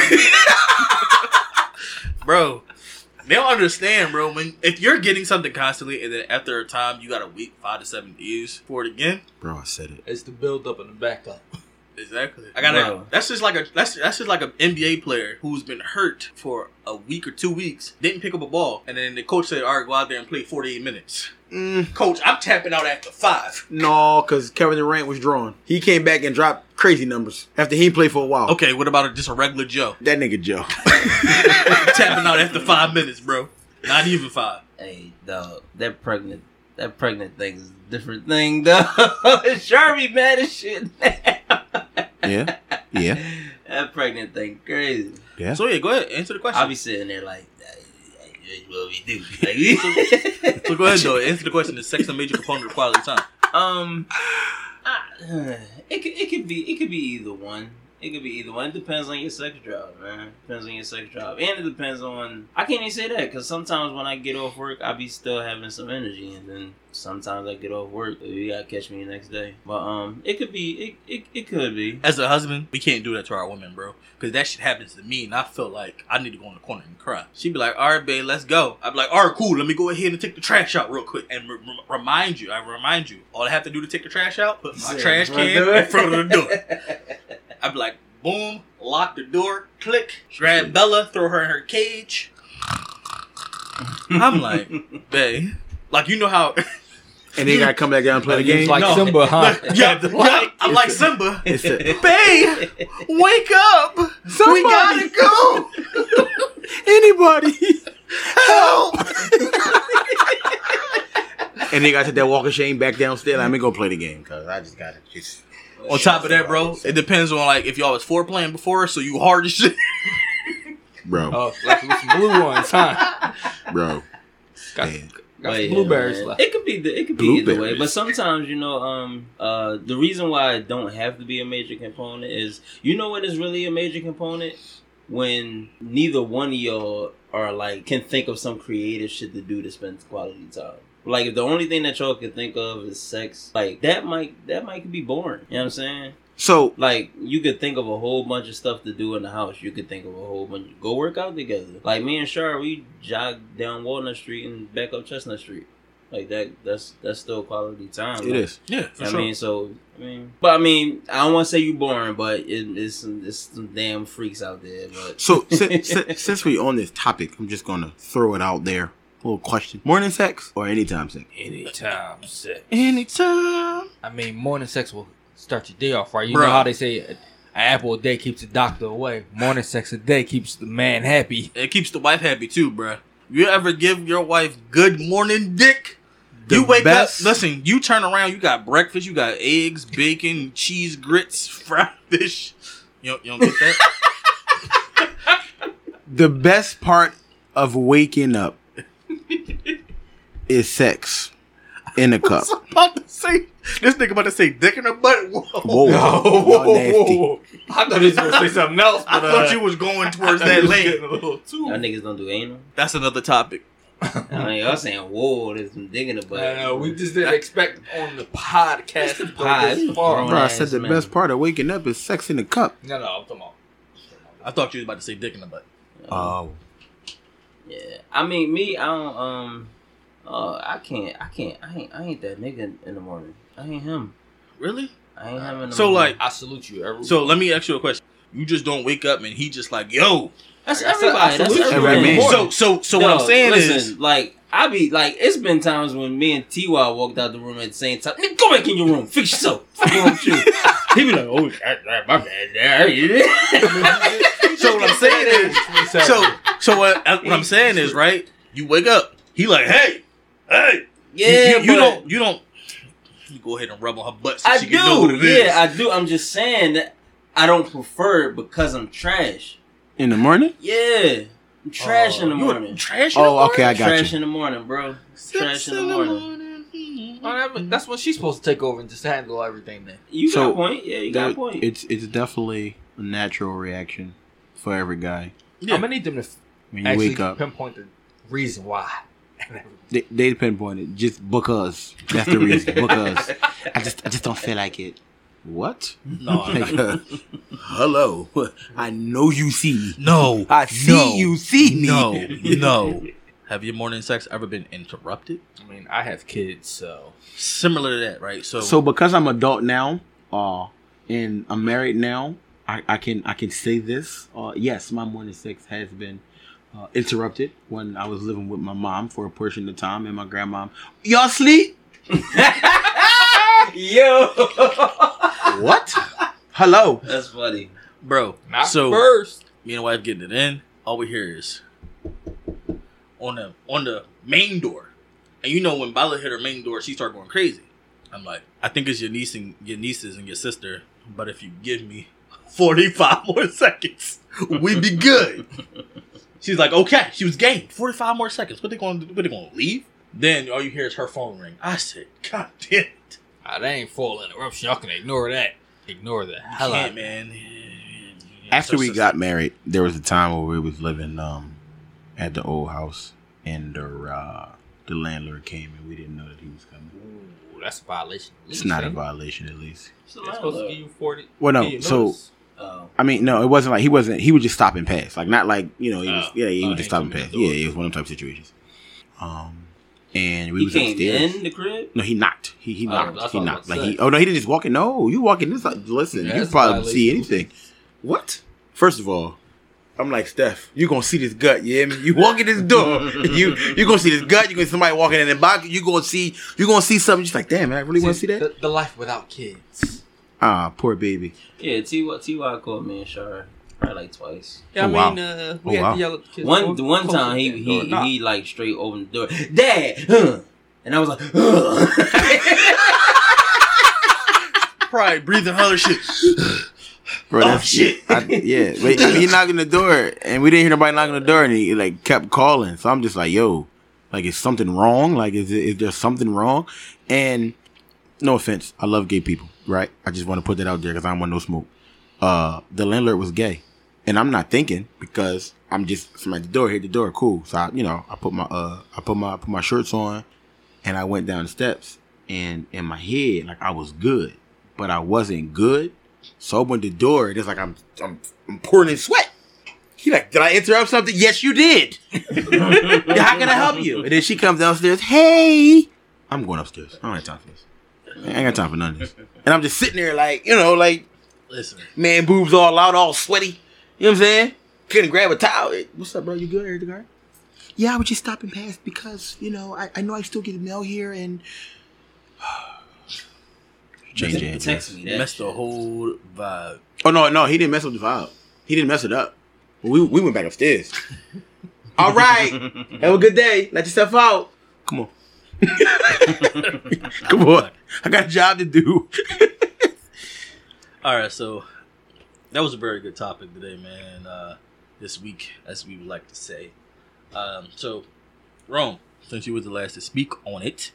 bro. They don't understand, bro. When if you're getting something constantly, and then after a time you got a week, five to seven days for it again. Bro, I said it. It's the build up and the backup. Exactly. I gotta. Bro. That's just like a. That's that's just like an NBA player who's been hurt for a week or two weeks, didn't pick up a ball, and then the coach said, "All right, go out there and play 48 minutes." Mm, Coach, I'm tapping out after five. no, because Kevin Durant was drawn. He came back and dropped crazy numbers after he played for a while. Okay, what about a, just a regular Joe That nigga Joe. tapping out after five minutes, bro? Not even five. Hey, dog, that pregnant, that pregnant thing is a different thing, dog. Sharpie mad as shit. yeah. Yeah. that pregnant thing crazy. Yeah. So yeah, go ahead, answer the question. I'll be sitting there like, what we do. Like, so go ahead though, answer the question. Is sex a major component of quality time? Um, I- it could it could be it could be either one. It could be either one. It depends on your sex drive, man. Depends on your sex drive, and it depends on. I can't even say that because sometimes when I get off work, I be still having some energy, and then sometimes I get off work, you gotta catch me the next day. But um, it could be it it, it could be. As a husband, we can't do that to our women, bro. Because that shit happens to me, and I feel like I need to go in the corner and cry. She'd be like, "All right, babe, let's go." I'd be like, "All right, cool. Let me go ahead and take the trash out real quick." And re- re- remind you, I remind you, all I have to do to take the trash out, put my trash can in front of the door. I'd be like, boom, lock the door, click, grab Bella, throw her in her cage. I'm like, babe, like you know how. And they gotta come back down and play the It's game. like No. Simba, huh? yeah, yeah, I'm like Simba. It's a- Babe, wake up. We gotta go. Anybody? help. and then I took that walk of shame back downstairs. Let me go play the game because I just got to just. On top of that, bro, it depends on like if y'all was foreplaying before, so you hard as shit. Bro, Oh, like with some blue ones, huh? bro. Got, Man. got some blueberries man. left. It could be the, it could be either way, but sometimes you know, um, uh, the reason why it don't have to be a major component is you know what is really a major component when neither one of y'all are like can think of some creative shit to do to spend quality time. Like if the only thing that y'all can think of is sex, like that might that might be boring. You know what I'm saying? So Like you could think of a whole bunch of stuff to do in the house. You could think of a whole bunch. Go work out together. Like me and Shar, we jog down Walnut Street and back up Chestnut Street. Like that. That's that's still quality time. it Like, is. Yeah, for I sure. mean, so I mean, but I mean, I don't want to say you boring, but it, it's some, it's some damn freaks out there. But So since, since, since we on this topic, I'm just gonna throw it out there. Little question: morning sex or anytime sex? Anytime sex. Anytime. I mean, morning sex will start your day off right. You Bruh. know how they say uh, an apple a day keeps the doctor away. Morning sex a day keeps the man happy. it keeps the wife happy too, bruh. You ever give your wife good morning dick? you wake best- up, listen, you turn around, you got breakfast, you got eggs, bacon, cheese, grits, fried fish. You don't, you don't get that? The best part of waking up is sex in a cup. I'm about to say, this nigga about to say dick in her butt. Whoa. Whoa, y'all nasty. I thought he was gonna say something else, I but thought uh, you was going towards that lane. a too. y'all niggas don't do anal. That's another topic. I mean, y'all saying whoa, there's some digging the butt. I know we just didn't expect on the podcast to go pod. this far. Bro, I ass said the man. best part of waking up is sex in a cup. No, no, I'm talking about. I thought you was about to say dick in the butt. Oh, Yeah, I mean, me, I don't. Um, uh, I can't. I can't. I ain't. I ain't that nigga in the morning. I ain't him. Really? I ain't him in the So, morning. like, I salute you. Every So let me ask you a question. You just don't wake up and he just like, yo. that's like I everybody. That's everybody. Every man. So so so what I'm saying listen, is like I be like, it's been times when me and Ty walked out the room at the same time. Nigga, go back in your room, fix yourself. Fuck wrong with you. He be like, oh, that, that, my bad. There. so what I'm saying is so so what, uh, what I'm saying is right. You wake up. He like, hey, hey. Yeah, you, you but don't you don't. You go ahead and rub on her butt so I she can know what do. it is. Yeah, I do. I'm just saying that I don't prefer it because I'm trash. in the morning? Yeah, I'm trash in the morning. Trash. in Oh, the okay, I got trash you. in the morning, bro. Six Trash in the morning. morning. Oh, that's when she's supposed to take over and just handle everything. Then You So, got a point. Yeah, you got a point. It's it's definitely a natural reaction for every guy Yeah. I'm gonna need them to when you actually wake up. pinpoint the reason why. They, they pinpoint it just because. That's the reason. because I just I just don't feel like it. What? No, Like, uh, hello. I know you see me. no. I see no, you see me. No, no. Have your morning sex ever been interrupted? I mean, I have kids, so Similar to that, right? So, So because I'm adult now, uh, and I'm married now, I, I can I can say this. Uh, yes, my morning sex has been uh, interrupted when I was living with my mom for a portion of time, and my grandmom. Y'all sleep? Yo, What? Hello. that's funny. bro, not so first. me and wife getting it in. All we hear is on the on the main door, and you know when Bella hit her main door, she started going crazy. I'm like, I think it's your niece and your nieces and your sister, but if you give me 45 more seconds, we be good. She's like, okay. She was game. 45 more seconds. What they going to do? What they going to leave? Then all you hear is her phone ring. I said, God damn it. Ah, that ain't full interruption. Y'all can ignore that. Ignore the hell out Can't, of it. man. After So- we so- got married, there was a time where we was living um at the old house, and the uh, the landlord came, and we didn't know that he was coming. Ooh, that's a violation. It's not a violation, at least. They're supposed to give you forty. Well, no, so- notice. Oh, I mean, no, it wasn't like he wasn't. He would just stop and pass, like not like you know. He was Oh. yeah, he Oh, would just stop and pass. Yeah, it was one of them type of situations. Um, and we he was came upstairs. in the crib. No, he knocked. He he Oh, knocked. he I was knocked. Like he. Oh no, he didn't just walk in. No, you walk in this. Listen, Yeah, you probably see anything. What? First of all, I'm like Steph. You gonna see this gut? Yeah, man. You walk in this door, you you gonna see this gut. You gonna see somebody walking in the box. You gonna see you gonna see something. Just like damn, man, I really want to see that. the, the life without kids. Ah, poor baby. Yeah, T. Ty called me and Shar. Probably like twice. Yeah, I Oh, wow. mean, uh, we Oh, had wow. to yell at the kids. One "Close- the one time the he he. Nah. he like straight opened the door, Dad, huh? and I was like, huh. Probably breathing other shit. Bro, Oh, shit. I, yeah, but he knocking the door, and we didn't hear nobody knocking the door, and he like kept calling. So I'm just like, yo, like is something wrong? Like is it, is there something wrong? And no offense, I love gay people, right? I just want to put that out there because I don't want no smoke. Uh, the landlord was gay, and I'm not thinking because I'm just from at the door, hit the door, cool. So I, you know, I put my uh, I put my put my shirts on, and I went down the steps, and in my head, like I was good, but I wasn't good. So I opened the door, and it's like I'm I'm, I'm pouring in sweat. He like, did I interrupt something? Yes, you did. How can I help you? And then she comes downstairs. Hey, I'm going upstairs. I don't have time for this. I ain't got time for none of this. And I'm just sitting there, like you know, like Listen, man, boobs all out, all sweaty. You know what I'm saying? Couldn't grab a towel. What's up, bro? You good? Everything all right? Yeah, I was just stopping past because you know I, I know I still get mail here and. Change your Text me that. messed the whole vibe. Oh no, no, he didn't mess up the vibe. He didn't mess it up. We we went back upstairs. All right, have a good day. Let yourself out. Come on, come on. I got a job to do. All right, so that was a very good topic today, man. Uh, this week, as we would like to say. Um, so, Rome, since you were the last to speak on it,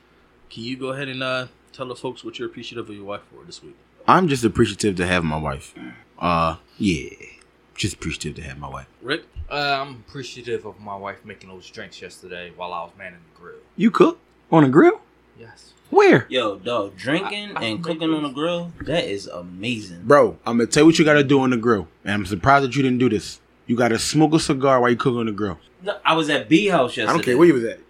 can you go ahead and uh, tell the folks what you're appreciative of your wife for this week? I'm just appreciative to have my wife. Uh, yeah, just appreciative to have my wife. Rick, Uh, I'm appreciative of my wife making those drinks yesterday while I was manning the grill. You cook on a grill? Yes. Where, Yo, dog, drinking I- I and make cooking on a grill, that is amazing. bro? I'm gonna tell you what you gotta do on the grill, and I'm surprised that you didn't do this. You gotta smoke a cigar while you cook on the grill. No, I was at B House yesterday. I don't care where you was at.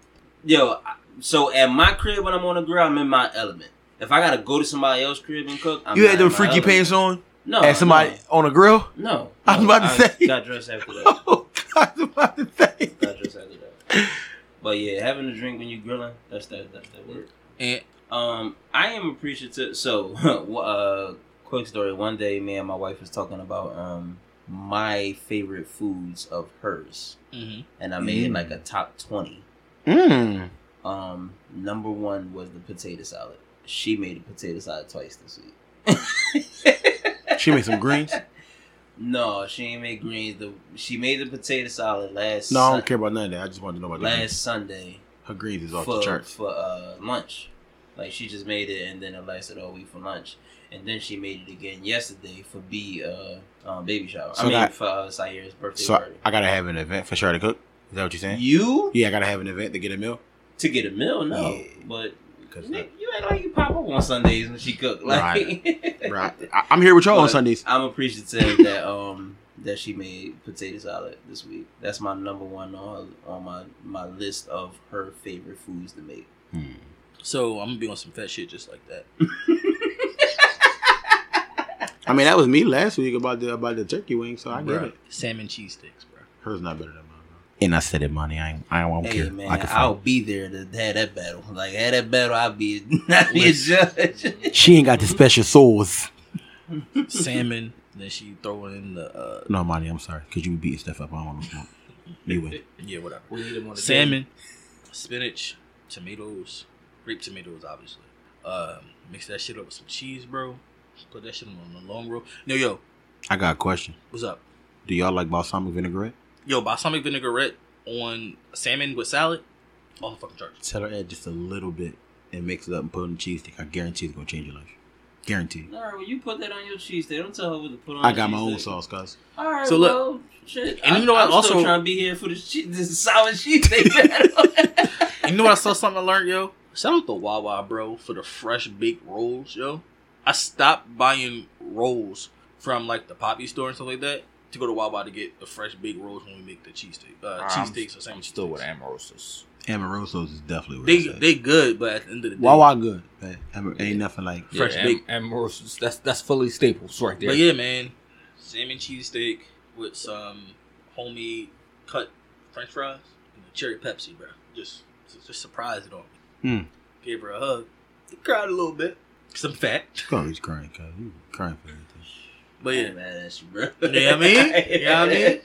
Yo, so at my crib when I'm on the grill, I'm in my element. If I gotta go to somebody else's crib and cook, I'm You not had in them my freaky element. pants on, No, and somebody on a grill. No, no I was about to say. got dressed after that. Oh God, I was about to say. got dressed after that. But yeah, having a drink when you're grilling, that's that. That's that word. and Um, I am appreciative. So, uh, quick story. One day, me and my wife was talking about um my favorite foods of hers, mhm. and I made Mm. like a top twenty. Mm. Um, number one was the potato salad. She made a potato salad twice this week. She made some greens. No, she ain't made greens. The she made the potato salad last. No, I don't Sun- care about none of that. I just wanted to know about the greens. Last Sunday Her greens is off for the charts. for uh, lunch. Like she just made it, and then it lasted all week for lunch. And then she made it again yesterday for B uh um, baby shower. So I mean that- for uh, Sair's birthday So party. I gotta have an event for sure to cook. Is that what you're saying? You Yeah, I gotta have an event to get a meal. to get a meal? No, Yeah. but Cause Nick, you act like you pop up on Sundays when she cook. Like, right, I, I'm here with y'all on Sundays. I'm appreciative that um that she made potato salad this week. That's my number one on her, on my my list of her favorite foods to make. Hmm. so I'm gonna be on some fat shit just like that. I mean, that was me last week about the about the turkey wing, so I get Bruh, it. Salmon cheesesteaks, bro. Hers not better than mine. Bro. And I said it, money. I ain't, I won't Hey care. man, I can I'll fight. be there to have that battle. Like have that battle, I'll be not be a judge. She ain't got the special sauce. Salmon. Then she throw in the uh, No, money. I'm sorry, cause you be beating stuff up. I don't want to smoke. You win. yeah whatever. We need him on the salmon, spinach, tomatoes, grape tomatoes, obviously. Um, mix that shit up with some cheese, bro. Put that shit on the long roll. No, yo, I got a question. what's up? Do y'all like balsamic vinaigrette? Yo, balsamic vinaigrette on salmon with salad. All the fucking charts. Tell her add just a little bit and mix it up and put it on the cheese stick. I guarantee it's gonna change your life. Guaranteed. All right, well you put that on your cheese steak. Don't tell her what to put on. I got my own steak. sauce, cuz. All right, So look- well, shit. And I, you know what, I'm still also- trying to be here for this che- this sour cheese steak. You know what I saw something I learned, yo? Shout out to Wawa, bro, for the fresh baked rolls, yo. I stopped buying rolls from like the Papi store and stuff like that to go to Wawa to get the fresh baked rolls when we make the cheesesteak, uh, I'm- cheesesteaks or I'm salmon still with steaks. Amorosos. Amorosos is definitely what They I they good, but at the end of the day, Wawa good. But Am- ain't nothing like Fresh yeah, baked. Am- Amorosos. That's that's fully staples right there. But yeah, man, salmon cheesesteak with some homemade cut French fries and a cherry Pepsi, bro. Just just surprised it on me. Hmm. Gave her a hug. He Cried a little bit. Cause I'm fat. Chloe's crying, cuz. You crying for everything. But I yeah, ain't mad at you, bro. Yeah, I mean? Yeah, I mean?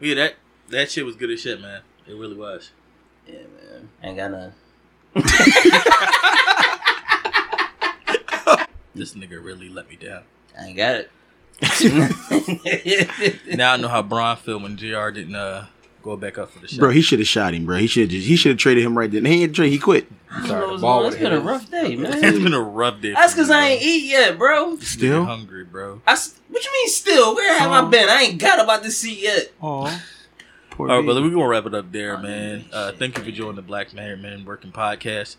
yeah, that that shit was good as shit, man. It really was. Yeah, man. Ain't got none. This nigga really let me down. I ain't got it. Now I know how Bron feel when Jr. didn't uh, go back up for the shot. Bro, he should have shot him, bro. He should have he should have traded him right then. He ain't trade. He quit. Sorry, the ball it's been a rough day, it's man. been a rough day. That's because I bro. ain't eat yet, bro. Nigga Still. hungry, bro. I s what you mean still? Where have I Oh. been? I ain't got about to see yet. Oh. All right, brother, we're gonna wrap it up there, Oh, man. shit. Uh, thank you for joining the Black Married Men Working Podcast.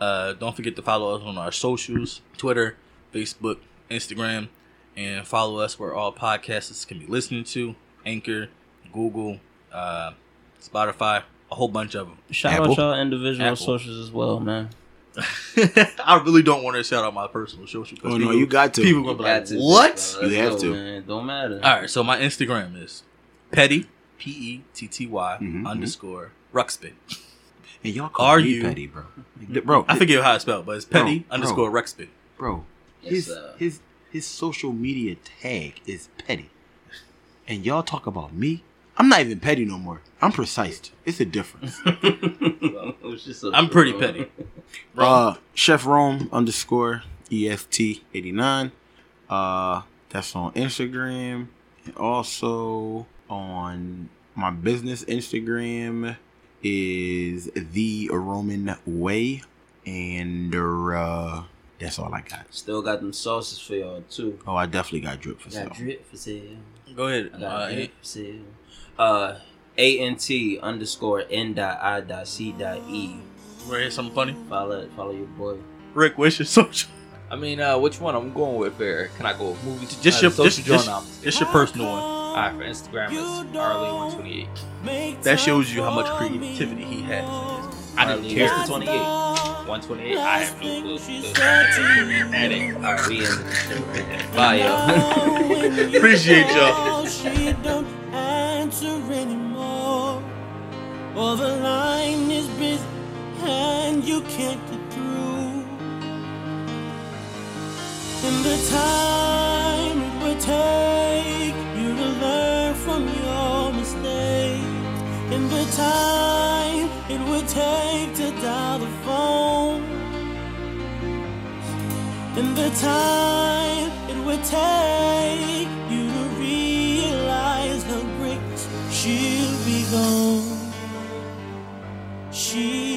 Uh, don't forget to follow us on our socials: Twitter, Facebook, Instagram, and follow us where all podcasts can be listened to: Anchor, Google, uh, Spotify, a whole bunch of them. Shout Apple. out y'all individual Apple. socials as well, man. I really don't want to shout out my personal social. 'cause Oh no, people- you got to. People gonna be like, Got to, "What?" You Let's have go, to. Man. Don't matter. All right, so my Instagram is petty p e t t y Mhm, underscore Ruxpin. And y'all call Are me you- petty, bro? Bro, I forget how it's spelled, but it's petty bro. underscore Ruxpin. bro. Yes, His sir. his his social media tag is petty, and y'all talk about me. I'm not even petty no more. I'm precise. It's a difference. It was just a- I'm pretty petty. Uh, Chef Rome underscore EFT eighty nine. Uh, that's on Instagram, and also on my business Instagram is the Roman Way, and uh, that's all I got. Still got them sauces for y'all too. Oh, I definitely got drip for sale. got drip for sale. go ahead. I got Uh, drip for sale. Uh, A N T underscore N dot I dot C dot E. We're here something funny. Follow follow your boy. Rick, what's your social? I mean, uh, which one I'm going with there? Can I go with movies? Just uh, your social just, just, just your personal one. All right, for Instagram is Arlie128. That shows you how much creativity he has. I didn't Arlie, care. what's the 28? 128. I have no clue. The- That ain't- All right, we in the show right there. Bye, yo. Appreciate y'all. Answer anymore. Or the line is busy and you can't get through. In the time it would take you to learn from your mistakes. In the time it would take to dial the phone. In the time it would take alone. She